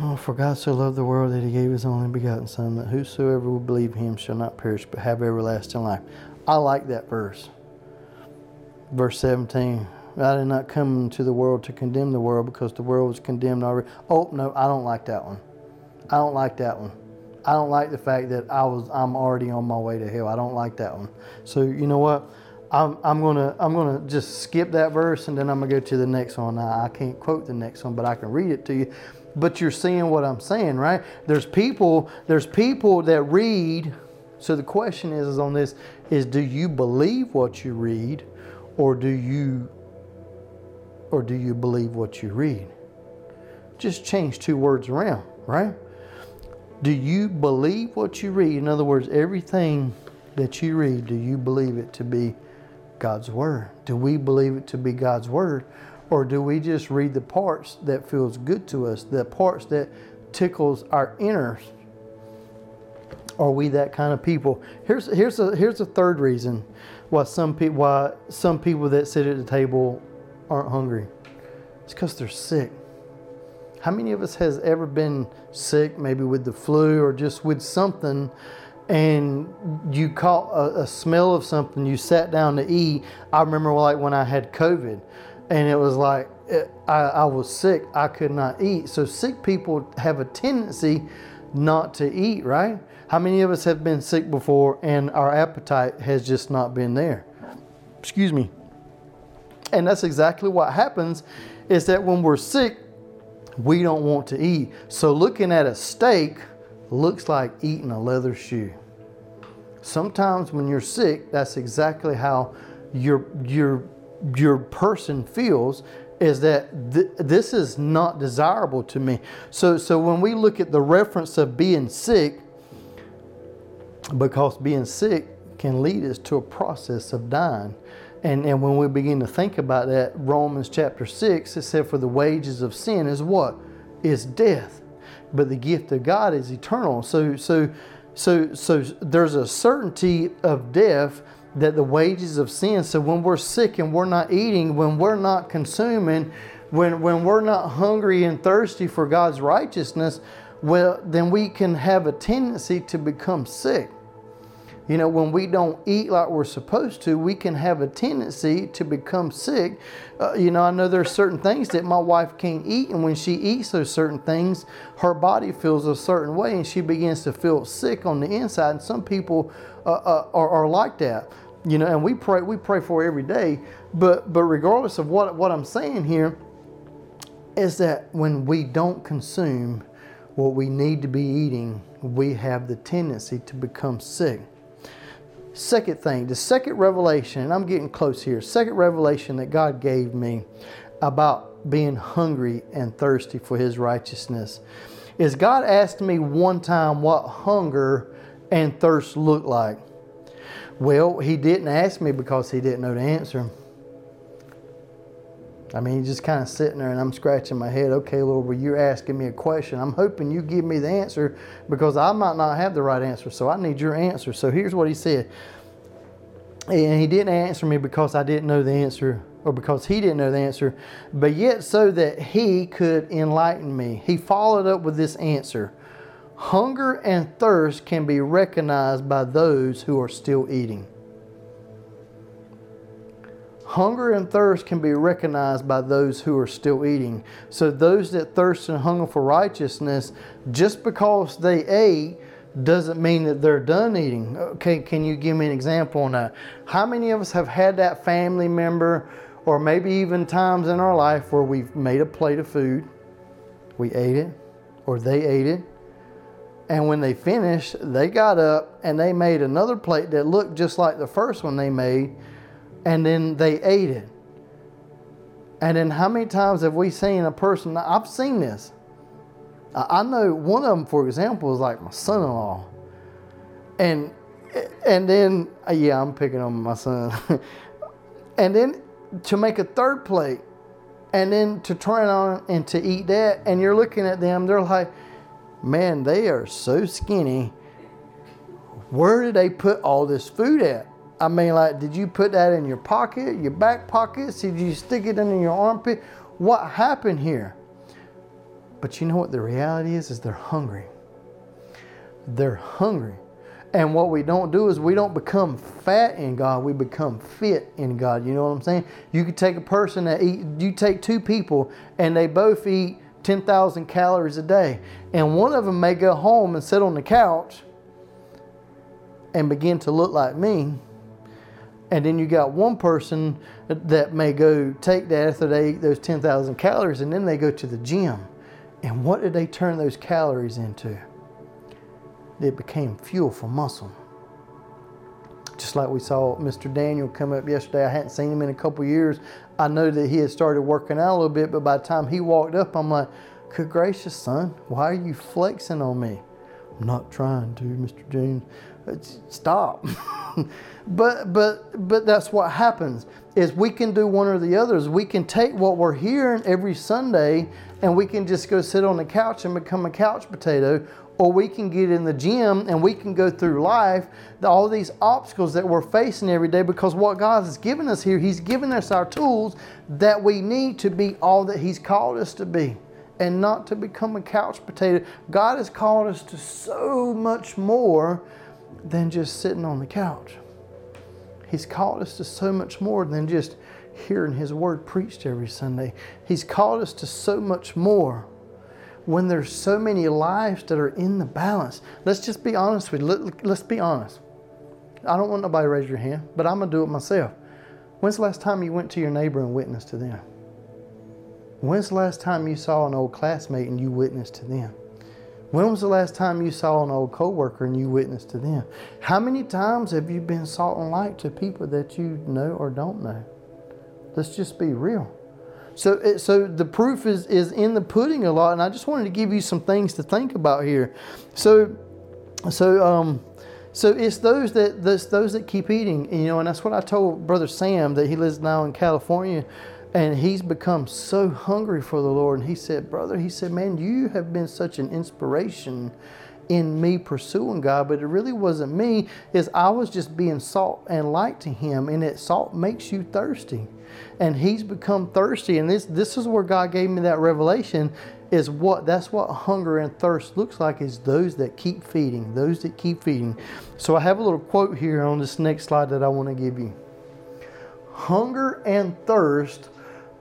Speaker 1: oh, for God so loved the world that he gave his only begotten Son, that whosoever will believe him shall not perish but have everlasting life. I like that verse. Verse 17. I did not come into the world to condemn the world because the world was condemned already. Oh no, I don't like that one. I don't like that one. I don't like the fact that I was I'm already on my way to hell. I don't like that one. So you know what? I'm, I'm gonna I'm gonna just skip that verse and then I'm gonna go to the next one. Now, I can't quote the next one, but I can read it to you. But you're seeing what I'm saying, right? There's people there's people that read. So the question is, is on this is do you believe what you read, or do you or do you believe what you read? Just change two words around, right? Do you believe what you read? In other words, everything that you read, do you believe it to be God's word? Do we believe it to be God's word? Or do we just read the parts that feels good to us, the parts that tickles our inners? Are we that kind of people? Here's here's a here's a third reason why some people why some people that sit at the table aren't hungry. It's because they're sick. How many of us has ever been sick, maybe with the flu or just with something, and you caught a, a smell of something, you sat down to eat? I remember like when I had COVID, and it was like it, I, I was sick, I could not eat. So sick people have a tendency not to eat, right? How many of us have been sick before and our appetite has just not been there? Excuse me. And that's exactly what happens is that when we're sick, we don't want to eat. So looking at a steak looks like eating a leather shoe. Sometimes when you're sick, that's exactly how your your your person feels is that th- this is not desirable to me. So so when we look at the reference of being sick because being sick can lead us to a process of dying. And, and when we begin to think about that, Romans chapter 6, it said, For the wages of sin is what? Is death. But the gift of God is eternal. So, so, so, so there's a certainty of death that the wages of sin. So when we're sick and we're not eating, when we're not consuming, when, when we're not hungry and thirsty for God's righteousness, well, then we can have a tendency to become sick. You know, when we don't eat like we're supposed to, we can have a tendency to become sick. Uh, you know, I know there's certain things that my wife can't eat, and when she eats those certain things, her body feels a certain way, and she begins to feel sick on the inside. And some people uh, uh, are, are like that. You know, and we pray we pray for every day. But but regardless of what what I'm saying here, is that when we don't consume what we need to be eating, we have the tendency to become sick. Second thing, the second revelation, and I'm getting close here, second revelation that God gave me about being hungry and thirsty for His righteousness is God asked me one time what hunger and thirst look like. Well, He didn't ask me because He didn't know the answer. I mean, he's just kind of sitting there and I'm scratching my head. Okay, Lord, well, you're asking me a question. I'm hoping you give me the answer because I might not have the right answer. So I need your answer. So here's what he said. And he didn't answer me because I didn't know the answer or because he didn't know the answer, but yet so that he could enlighten me. He followed up with this answer Hunger and thirst can be recognized by those who are still eating. Hunger and thirst can be recognized by those who are still eating. So, those that thirst and hunger for righteousness, just because they ate, doesn't mean that they're done eating. Uh, okay, can you give me an example on that? How many of us have had that family member or maybe even times in our life where we've made a plate of food, we ate it, or they ate it, and when they finished, they got up and they made another plate that looked just like the first one they made, and then they ate it. And then how many times have we seen a person? I've seen this. I know one of them, for example, is like my son-in-law, and and then uh, yeah, I'm picking on my son, and then to make a third plate, and then to turn on and to eat that, and you're looking at them, they're like, man, they are so skinny. Where did they put all this food at? I mean, like, did you put that in your pocket, your back pockets? Did you stick it in your armpit? What happened here? But you know what the reality is? Is they're hungry. They're hungry. And what we don't do is we don't become fat in God, we become fit in God. You know what I'm saying? You could take a person that eat, you take two people and they both eat 10,000 calories a day. And one of them may go home and sit on the couch and begin to look like me. And then you got one person that may go take that after they eat those 10,000 calories and then they go to the gym and what did they turn those calories into? It became fuel for muscle. Just like we saw Mr. Daniel come up yesterday. I hadn't seen him in a couple years. I know that he had started working out a little bit, but by the time he walked up, I'm like, good gracious, son, why are you flexing on me? I'm not trying to, Mr. James. Stop. but but but that's what happens is we can do one or the others. We can take what we're hearing every Sunday and we can just go sit on the couch and become a couch potato, or we can get in the gym and we can go through life, all these obstacles that we're facing every day, because what God has given us here, He's given us our tools that we need to be all that He's called us to be and not to become a couch potato. God has called us to so much more than just sitting on the couch. He's called us to so much more than just hearing His Word preached every Sunday. He's called us to so much more when there's so many lives that are in the balance. Let's just be honest with you. Let, us be honest. I don't want nobody to raise your hand, but I'm going to do it myself. When's the last time you went to your neighbor and witnessed to them? When's the last time you saw an old classmate and you witnessed to them? When was the last time you saw an old coworker and you witnessed to them? How many times have you been salt and light to people that you know or don't know? Let's just be real. So, so the proof is, is in the pudding a lot, and I just wanted to give you some things to think about here. So, so, um, so it's those that those that keep eating, you know, and that's what I told Brother Sam that he lives now in California, and he's become so hungry for the Lord. And he said, brother, he said, man, you have been such an inspiration in me pursuing God, but it really wasn't me. Is I was just being salt and light to Him, and that salt makes you thirsty and he's become thirsty. And this this is where God gave me that revelation is what that's what hunger and thirst looks like is those that keep feeding, those that keep feeding. So I have a little quote here on this next slide that I want to give you. Hunger and thirst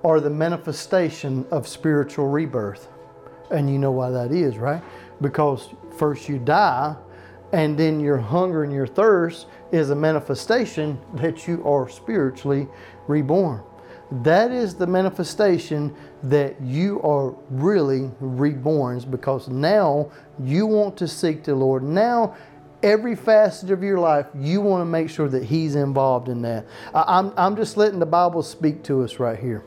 Speaker 1: are the manifestation of spiritual rebirth. And you know why that is, right? Because first you die, and then your hunger and your thirst is a manifestation that you are spiritually reborn. That is the manifestation that you are really reborn because now you want to seek the Lord. Now, every facet of your life, you want to make sure that He's involved in that. I'm, I'm just letting the Bible speak to us right here.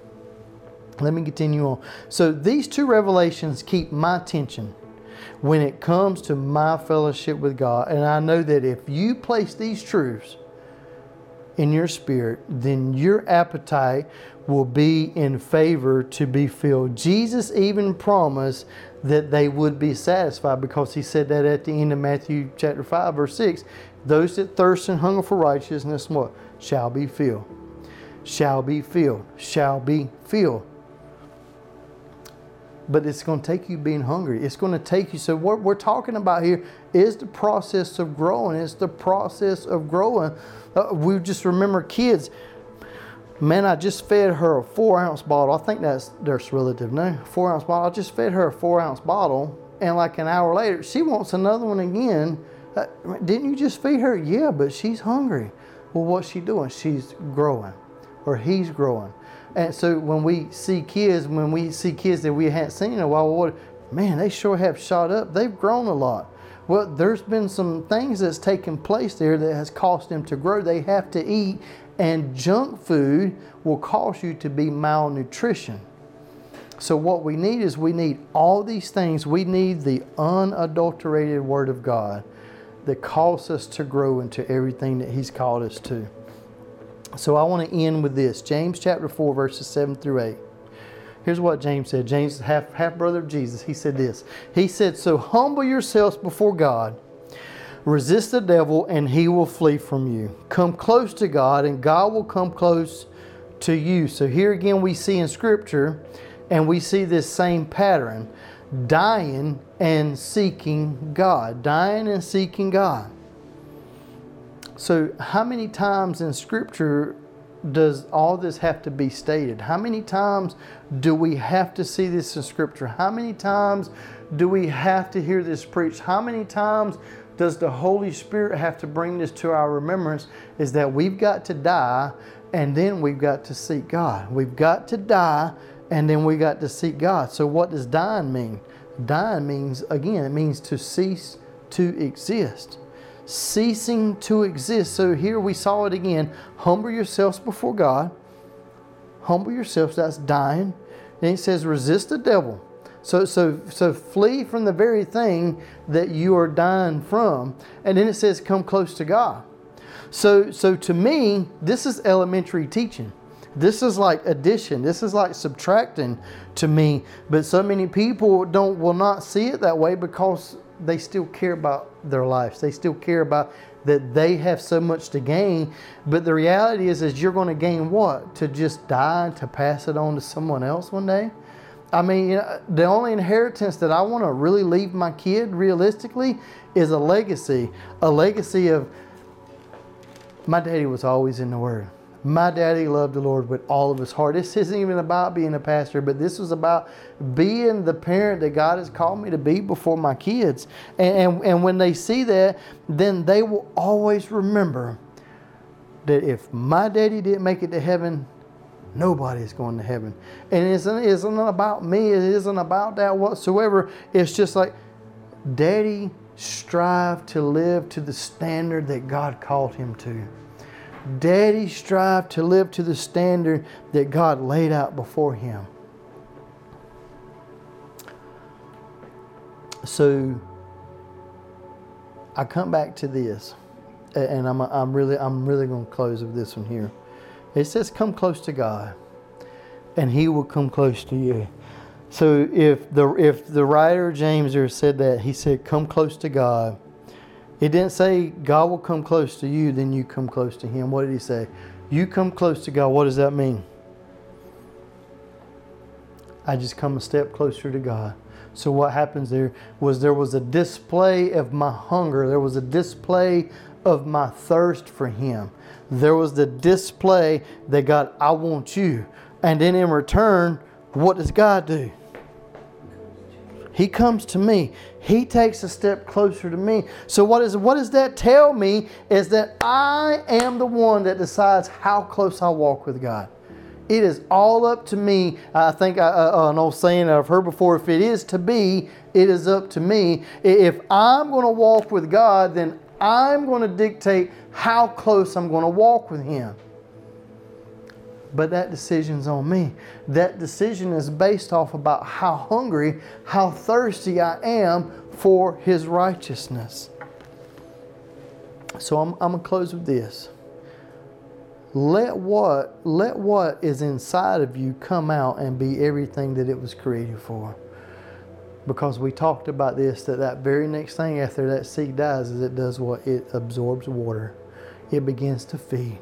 Speaker 1: Let me continue on. So, these two revelations keep my attention when it comes to my fellowship with God. And I know that if you place these truths in your spirit, then your appetite will be in favor to be filled. Jesus even promised that they would be satisfied because he said that at the end of Matthew chapter 5 verse 6, those that thirst and hunger for righteousness what shall be filled. Shall be filled. Shall be filled but it's going to take you being hungry. It's going to take you. So, what we're talking about here is the process of growing. It's the process of growing. Uh, we just remember kids. Man, I just fed her a four ounce bottle. I think that's there's relative no four ounce bottle. I just fed her a four ounce bottle, and like an hour later, she wants another one again. Uh, didn't you just feed her? Yeah, but she's hungry. Well, what's she doing? She's growing, or he's growing And so when we see kids, when we see kids that we hadn't seen in a while, man, they sure have shot up. They've grown a lot. Well, there's been some things that's taken place there that has caused them to grow. They have to eat, and junk food will cause you to be malnutrition. So, what we need is we need all these things. We need the unadulterated Word of God that calls us to grow into everything that He's called us to. So, I want to end with this James chapter 4, verses 7 through 8. Here's what James said. James, half, half brother of Jesus, he said this. He said, So humble yourselves before God, resist the devil, and he will flee from you. Come close to God, and God will come close to you. So here again, we see in Scripture and we see this same pattern dying and seeking God. Dying and seeking God. So, how many times in Scripture does all this have to be stated? How many times do we have to see this in Scripture? How many times do we have to hear this preached? How many times does the Holy Spirit have to bring this to our remembrance? Is that we've got to die and then we've got to seek God. We've got to die and then we got to seek God. So, what does dying mean? Dying means, again, it means to cease to exist. Ceasing to exist. So, here we saw it again. Humble yourselves before God. Humble yourselves, that's dying. Then it says, resist the devil. So, so, so flee from the very thing that you are dying from. And then it says, come close to God. So, so to me, this is elementary teaching. This is like addition. This is like subtracting to me. But so many people don't will not see it that way because they still care about their lives. They still care about that they have so much to gain. But the reality is is you're going to gain what? To just die to pass it on to someone else one day? I mean, you know, the only inheritance that I want to really leave my kid realistically is a legacy. A legacy of my daddy was always in the Word. My daddy loved the Lord with all of his heart. This isn't even about being a pastor, but this was about being the parent that God has called me to be before my kids. And, and, and when they see that, then they will always remember that if my daddy didn't make it to heaven, nobody's going to heaven. And it isn't, it isn't about me, it isn't about that whatsoever. It's just like, daddy strive to live to the standard that God called him to. Daddy strived to live to the standard that God laid out before him. So I come back to this, and I'm, I'm really I'm really going to close with this one here. It says, "Come close to God, and He will come close to you." So if the if the writer James said that, he said, "Come close to God." It didn't say God will come close to you, then you come close to Him. What did He say? You come close to God. What does that mean? I just come a step closer to God. So what happens there was there was a display of my hunger. There was a display of my thirst for Him. There was the display that God, I want you. And then in return, what does God do? He comes to me. He takes a step closer to me. So what is what does that tell me is that I am the one that decides how close I walk with God. It is all up to me. I think uh, uh, an old saying I've heard before: if it is to be, it is up to me. If I'm going to walk with God, then I'm going to dictate how close I'm going to walk with Him but that decision's on me. That decision is based off about how hungry, how thirsty I am for His righteousness. So I'm, I'm to close with this. Let what, let what is inside of you come out and be everything that it was created for. Because we talked about this, that that very next thing after that seed dies is it does what? It absorbs water. It begins to feed.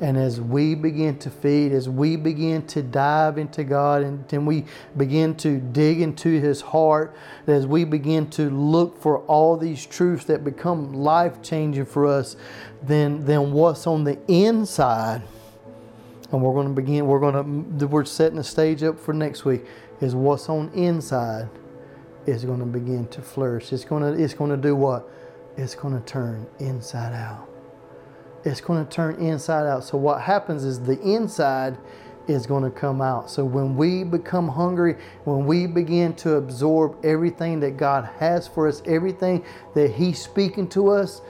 Speaker 1: And as we begin to feed, as we begin to dive into God, and then we begin to dig into His heart, as we begin to look for all these truths that become life changing for us, then, then what's on the inside, and we're going to begin, we're going to, we're setting the stage up for next week, is what's on inside is going to begin to flourish. It's going to, it's going to do what? It's going to turn inside out it's going to turn inside out. So what happens is the inside is going to come out. So when we become hungry, when we begin to absorb everything that God has for us, everything that He's speaking to us,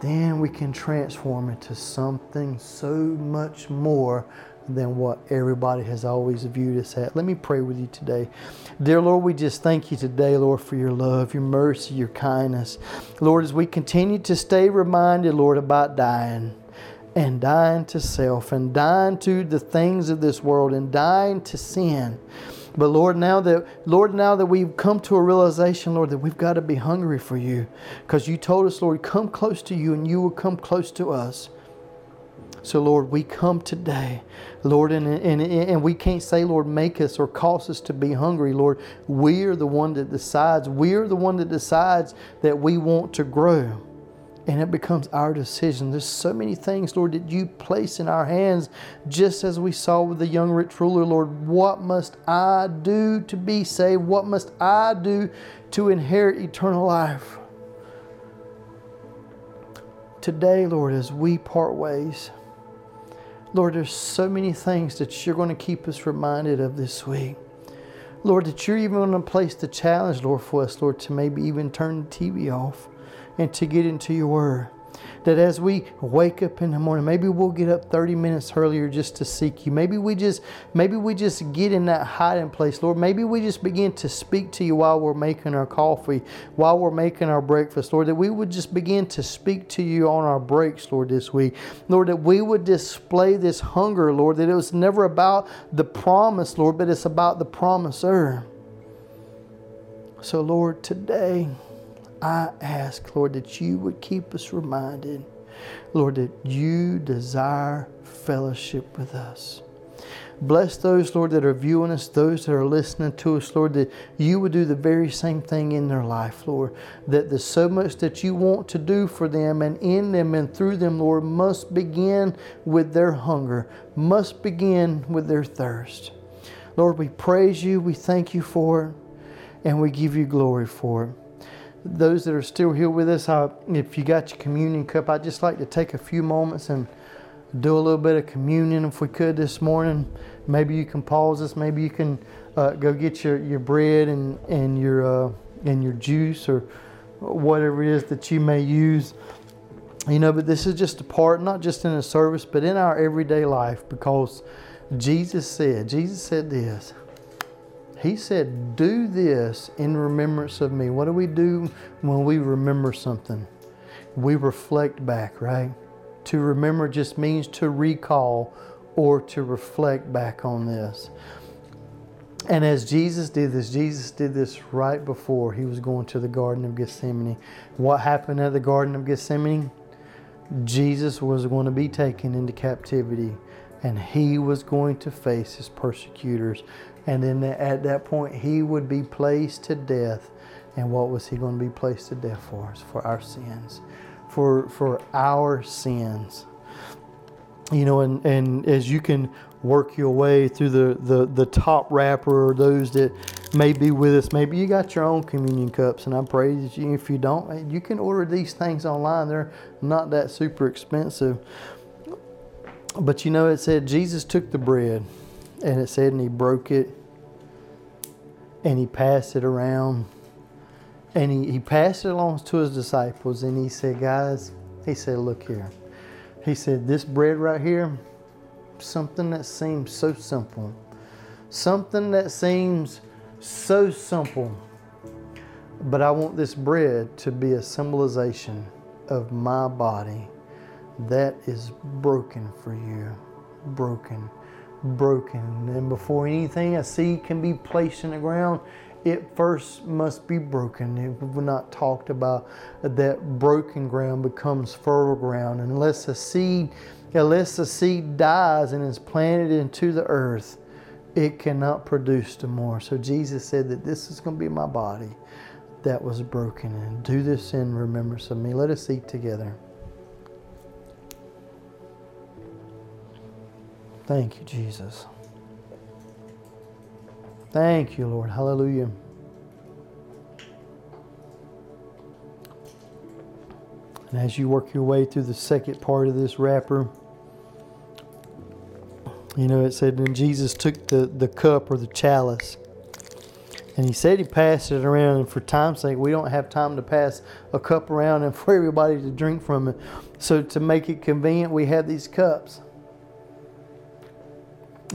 Speaker 1: then we can transform into something so much more than what everybody has always viewed us at. Let me pray with you today. Dear Lord, we just thank you today, Lord, for your love, your mercy, your kindness. Lord, as we continue to stay reminded, Lord, about dying and dying to self and dying to the things of this world and dying to sin. But Lord, now that Lord, now that we've come to a realization, Lord, that we've got to be hungry for you, because you told us, Lord, come close to you, and you will come close to us. So, Lord, we come today, Lord, and, and, and we can't say, Lord, make us or cause us to be hungry, Lord. We are the one that decides. We are the one that decides that we want to grow. And it becomes our decision. There's so many things, Lord, that you place in our hands, just as we saw with the young rich ruler, Lord. What must I do to be saved? What must I do to inherit eternal life? Today, Lord, as we part ways, Lord, there's so many things that you're going to keep us reminded of this week. Lord, that you're even going to place the challenge, Lord, for us, Lord, to maybe even turn the TV off and to get into your word that as we wake up in the morning, maybe we'll get up 30 minutes earlier just to seek you. Maybe we just maybe we just get in that hiding place, Lord. Maybe we just begin to speak to you while we're making our coffee, while we're making our breakfast, Lord. That we would just begin to speak to you on our breaks, Lord, this week. Lord, that we would display this hunger, Lord, that it was never about the promise, Lord, but it's about the promiser. So, Lord, today, I ask, Lord, that you would keep us reminded, Lord, that you desire fellowship with us. Bless those, Lord, that are viewing us, those that are listening to us, Lord, that you would do the very same thing in their life, Lord. That there's so much that you want to do for them and in them and through them, Lord, must begin with their hunger, must begin with their thirst. Lord, we praise you, we thank you for it, and we give you glory for it those that are still here with us, I, if you got your communion cup, I'd just like to take a few moments and do a little bit of communion if we could this morning. Maybe you can pause this. Maybe you can uh, go get your, your bread and, and, your, uh, and your juice or whatever it is that you may use. You know, but this is just a part, not just in a service, but in our everyday life because Jesus said, Jesus said this he said, Do this in remembrance of me. What do we do when we remember something? We reflect back, right? To remember just means to recall or to reflect back on this. And as Jesus did this, Jesus did this right before he was going to the Garden of Gethsemane. What happened at the Garden of Gethsemane? Jesus was going to be taken into captivity and he was going to face his persecutors. And then at that point, he would be placed to death. And what was he going to be placed to death for? For our sins. For, for our sins. You know, and, and as you can work your way through the, the, the top wrapper or those that may be with us, maybe you got your own communion cups. And I pray that you, if you don't, you can order these things online. They're not that super expensive. But you know, it said Jesus took the bread and it said, and he broke it and he passed it around and he, he passed it along to his disciples and he said, Guys, he said, Look here. He said, This bread right here, something that seems so simple, something that seems so simple, but I want this bread to be a symbolization of my body that is broken for you. Broken. Broken. And before anything, a seed can be placed in the ground, it first must be broken. We've not talked about that broken ground becomes fertile ground. Unless a seed, unless a seed dies and is planted into the earth, it cannot produce the more. So Jesus said that this is going to be my body that was broken. And do this in remembrance of me. Let us eat together. Thank you, Jesus. Thank you, Lord. Hallelujah. And as you work your way through the second part of this wrapper, You know, it said when Jesus took the, the cup or the chalice, and he said he passed it around, and for time's sake, we don't have time to pass a cup around and for everybody to drink from it. So, to make it convenient, we have these cups.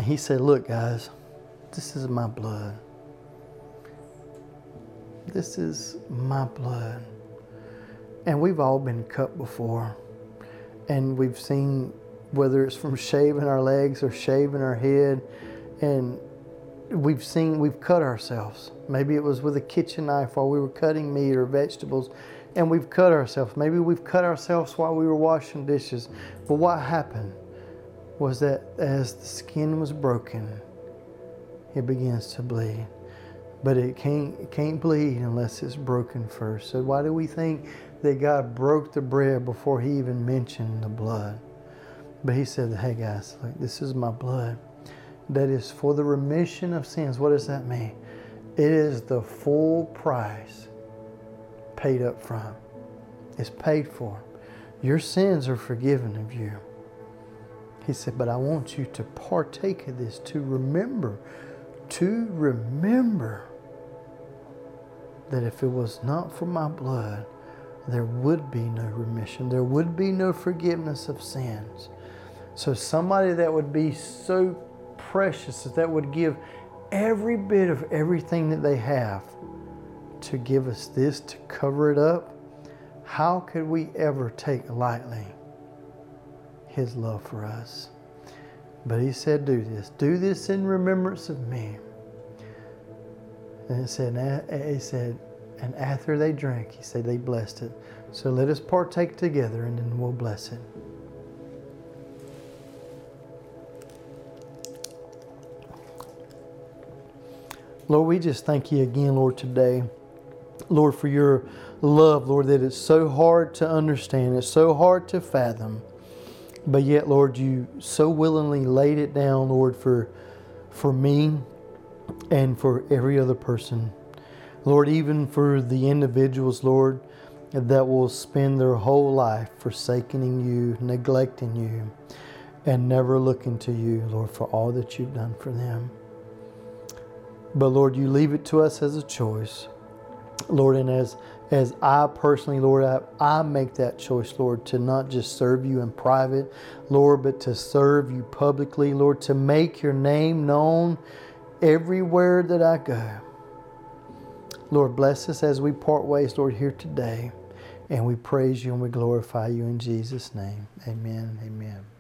Speaker 1: He said, Look, guys, this is my blood. This is my blood. And we've all been cut before. And we've seen whether it's from shaving our legs or shaving our head. And we've seen, we've cut ourselves. Maybe it was with a kitchen knife while we were cutting meat or vegetables. And we've cut ourselves. Maybe we've cut ourselves while we were washing dishes. But what happened was that as the skin was broken, it begins to bleed. But it can't, it can't bleed unless it's broken first. So why do we think that God broke the bread before he even mentioned the blood? But he said, hey guys, like, this is my blood. That is for the remission of sins. What does that mean? It is the full price paid up front. It's paid for. Your sins are forgiven of you. He said, But I want you to partake of this, to remember, to remember that if it was not for my blood, there would be no remission. There would be no forgiveness of sins. So, somebody that would be so precious that that would give every bit of everything that they have to give us this, to cover it up, how could we ever take lightly His love for us? But He said, Do this. Do this in remembrance of me. And it said, he said, and after they drank, he said they blessed it. So let us partake together and then we'll bless it. Lord, we just thank you again, Lord, today. Lord, for your love, Lord, that it's so hard to understand, it's so hard to fathom. But yet, Lord, you so willingly laid it down, Lord, for, for me and for every other person. Lord, even for the individuals, Lord, that will spend their whole life forsaking you, neglecting you, and never looking to you, Lord, for all that you've done for them. But Lord, you leave it to us as a choice. Lord, and as as I personally, Lord, I, I make that choice, Lord, to not just serve you in private, Lord, but to serve you publicly, Lord, to make your name known everywhere that I go. Lord, bless us as we part ways, Lord, here today. And we praise you and we glorify you in Jesus' name. Amen. Amen.